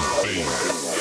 his.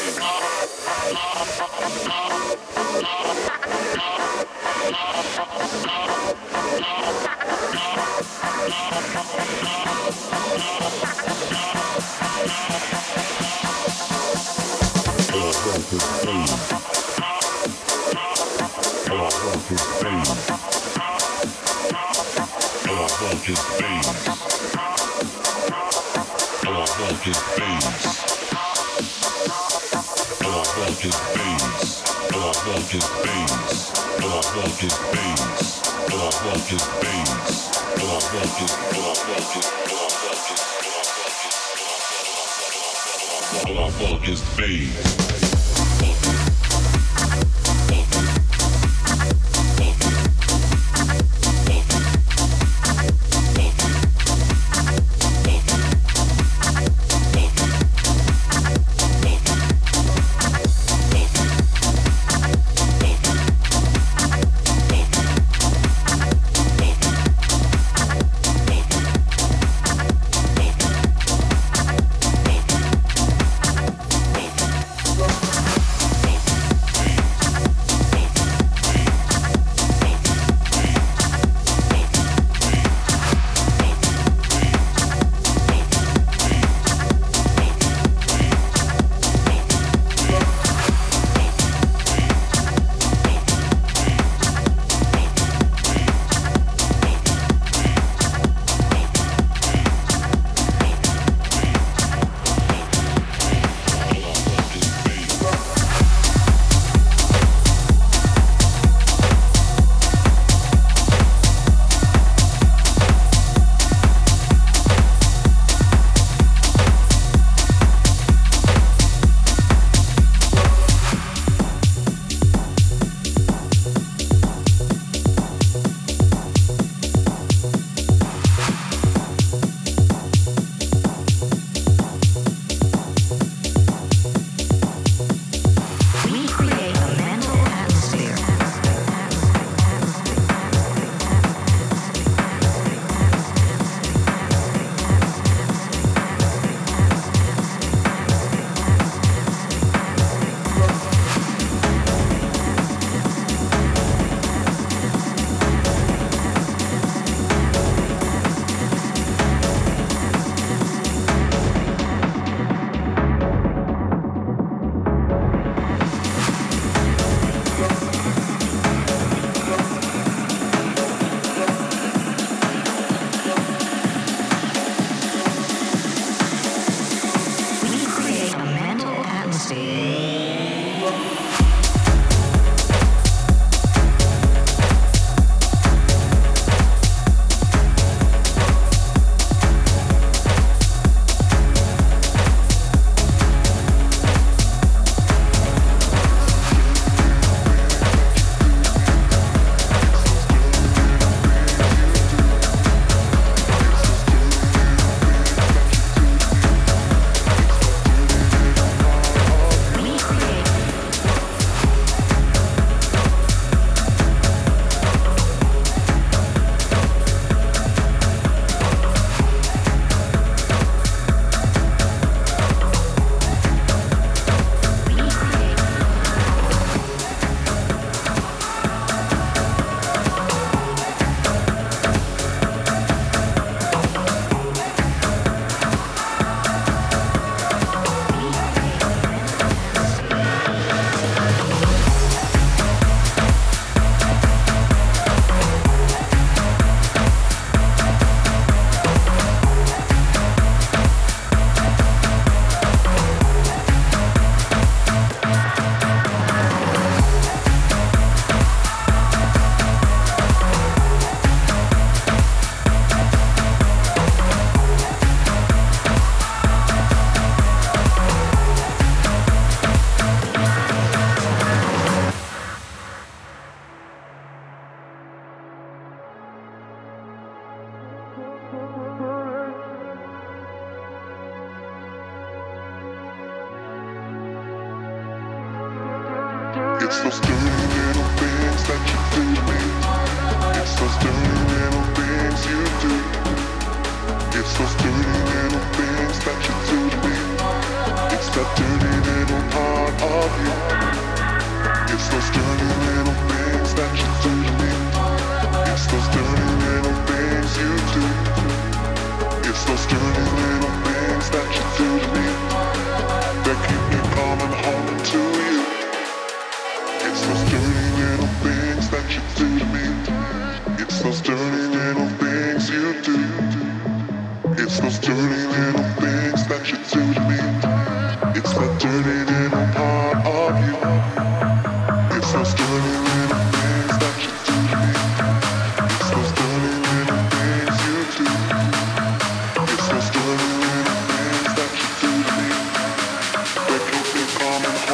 moment.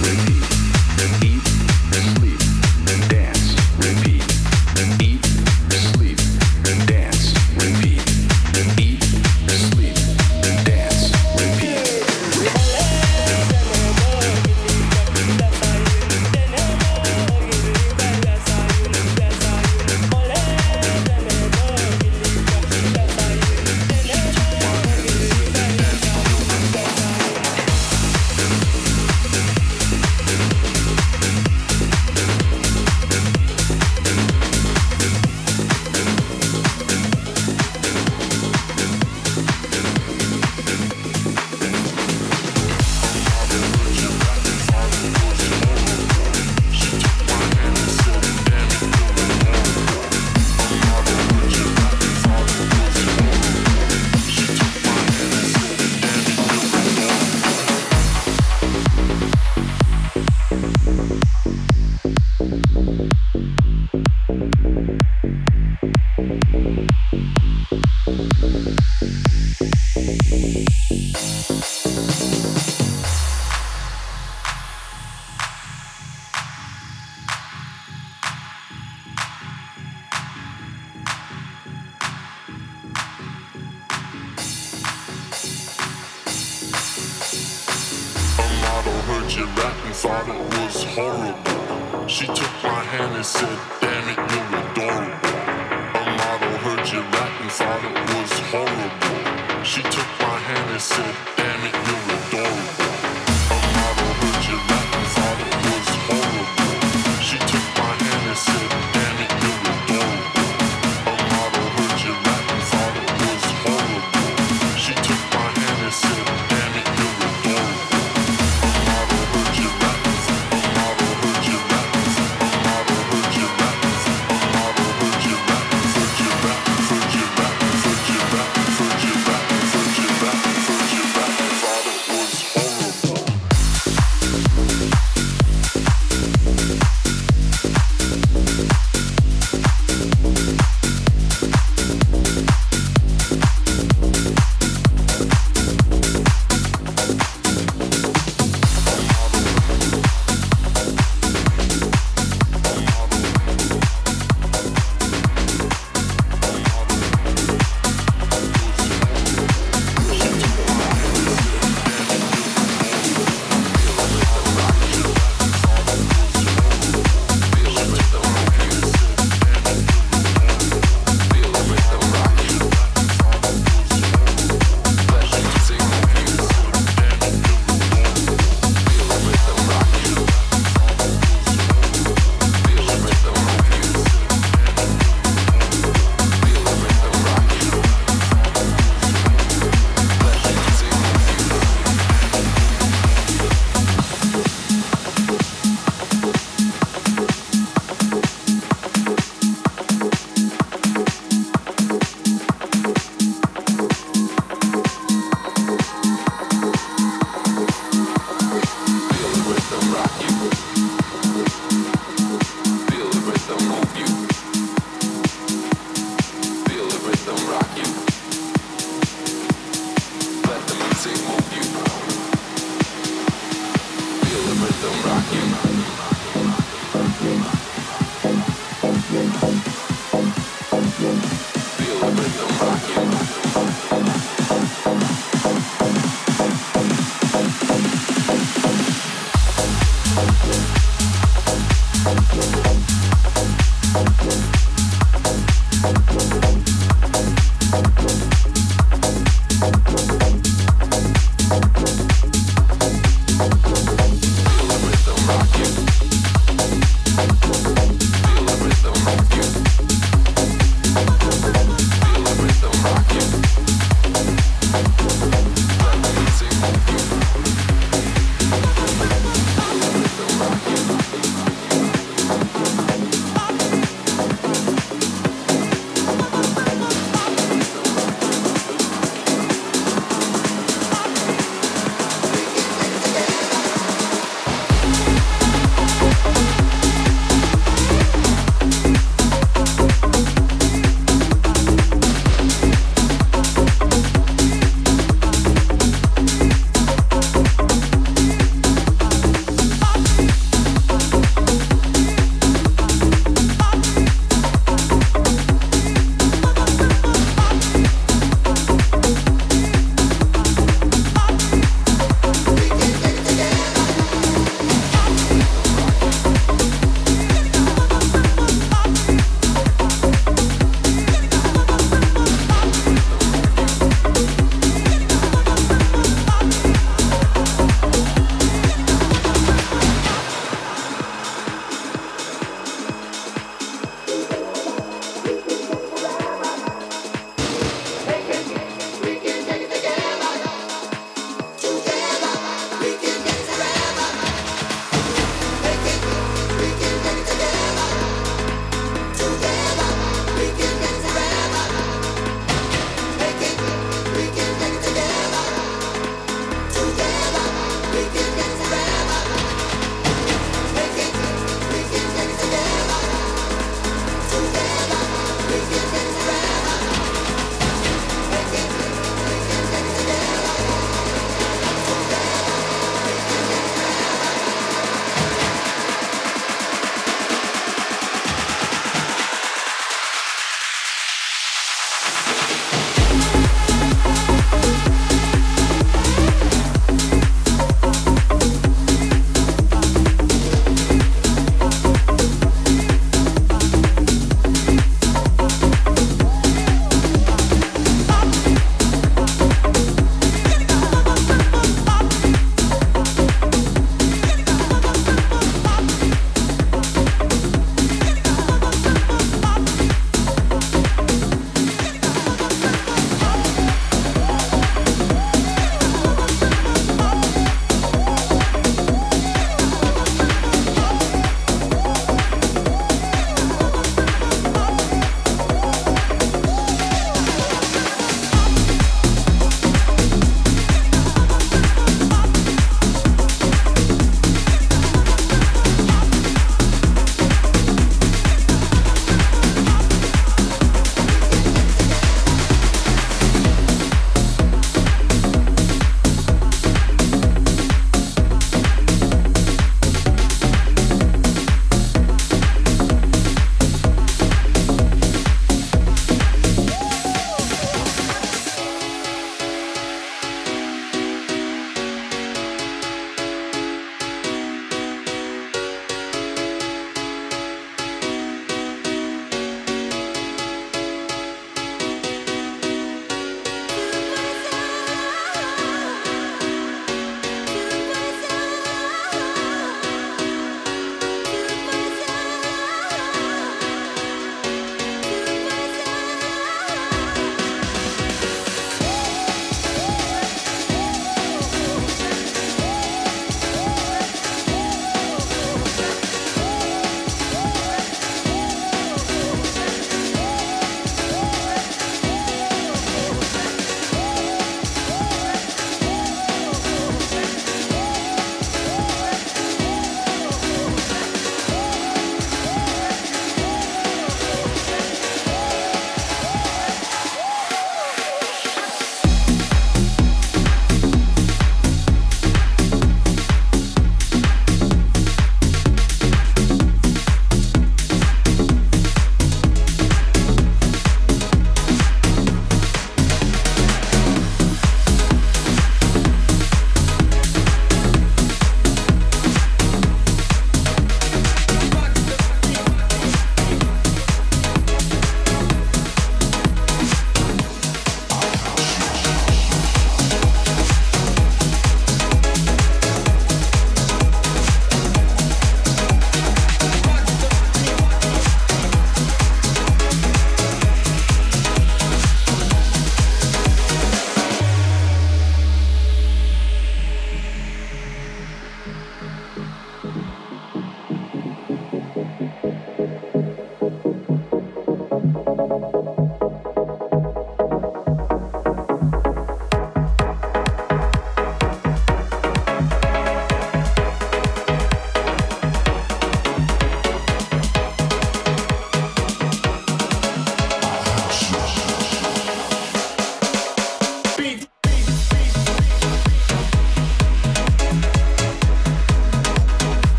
Ready.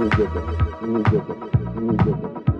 Thank you.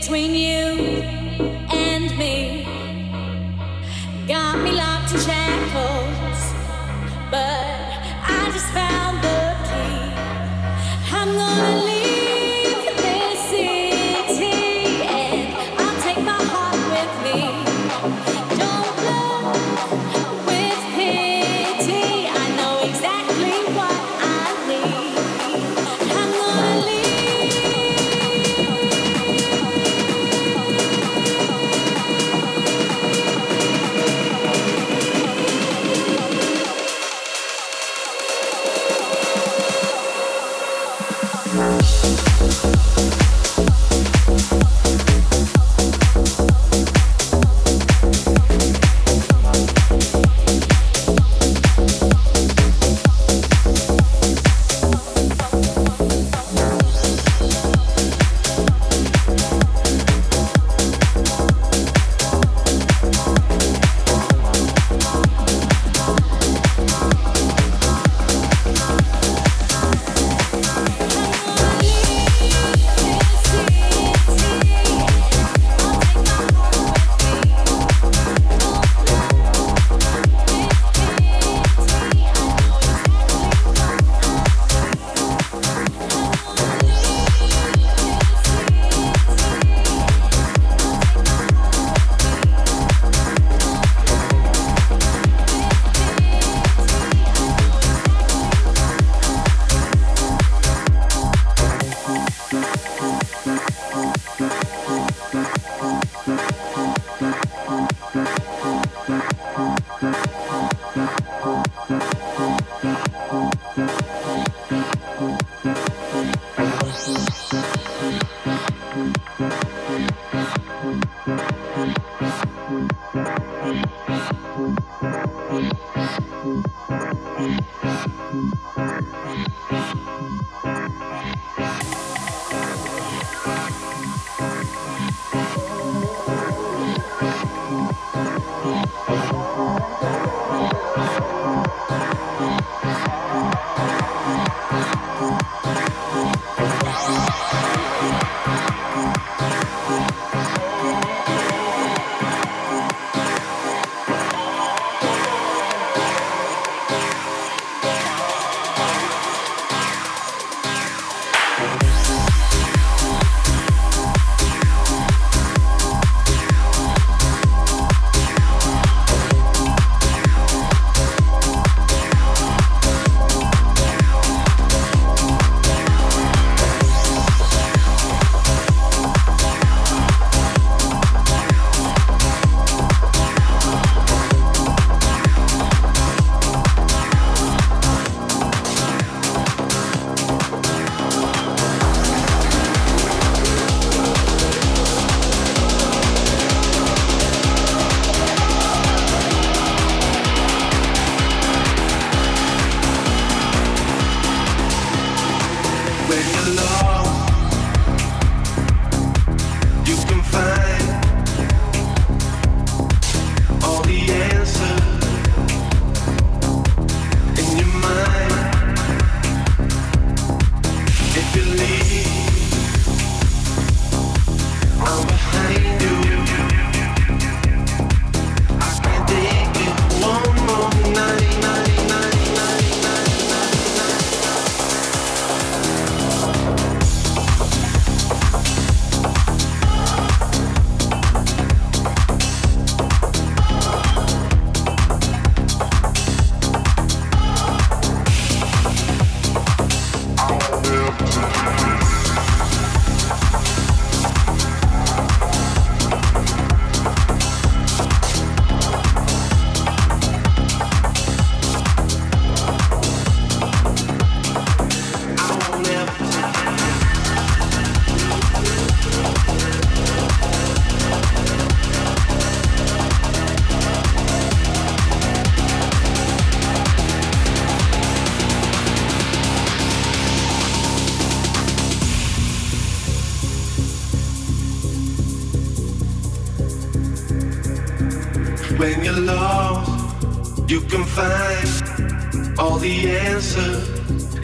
Between you Thank you.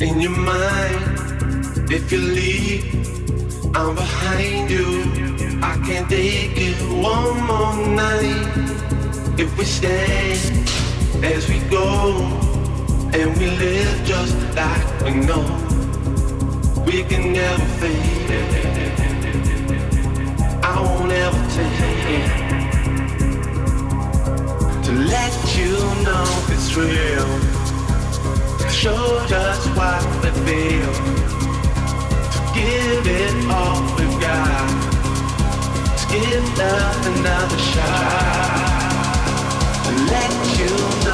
In your mind. If you leave, I'm behind you. I can't take you one more night if we stay as we go and we live just like we know we can never fade. I won't ever take you know it's real. To show just what we feel. To give it all we've got give love another shot. Let you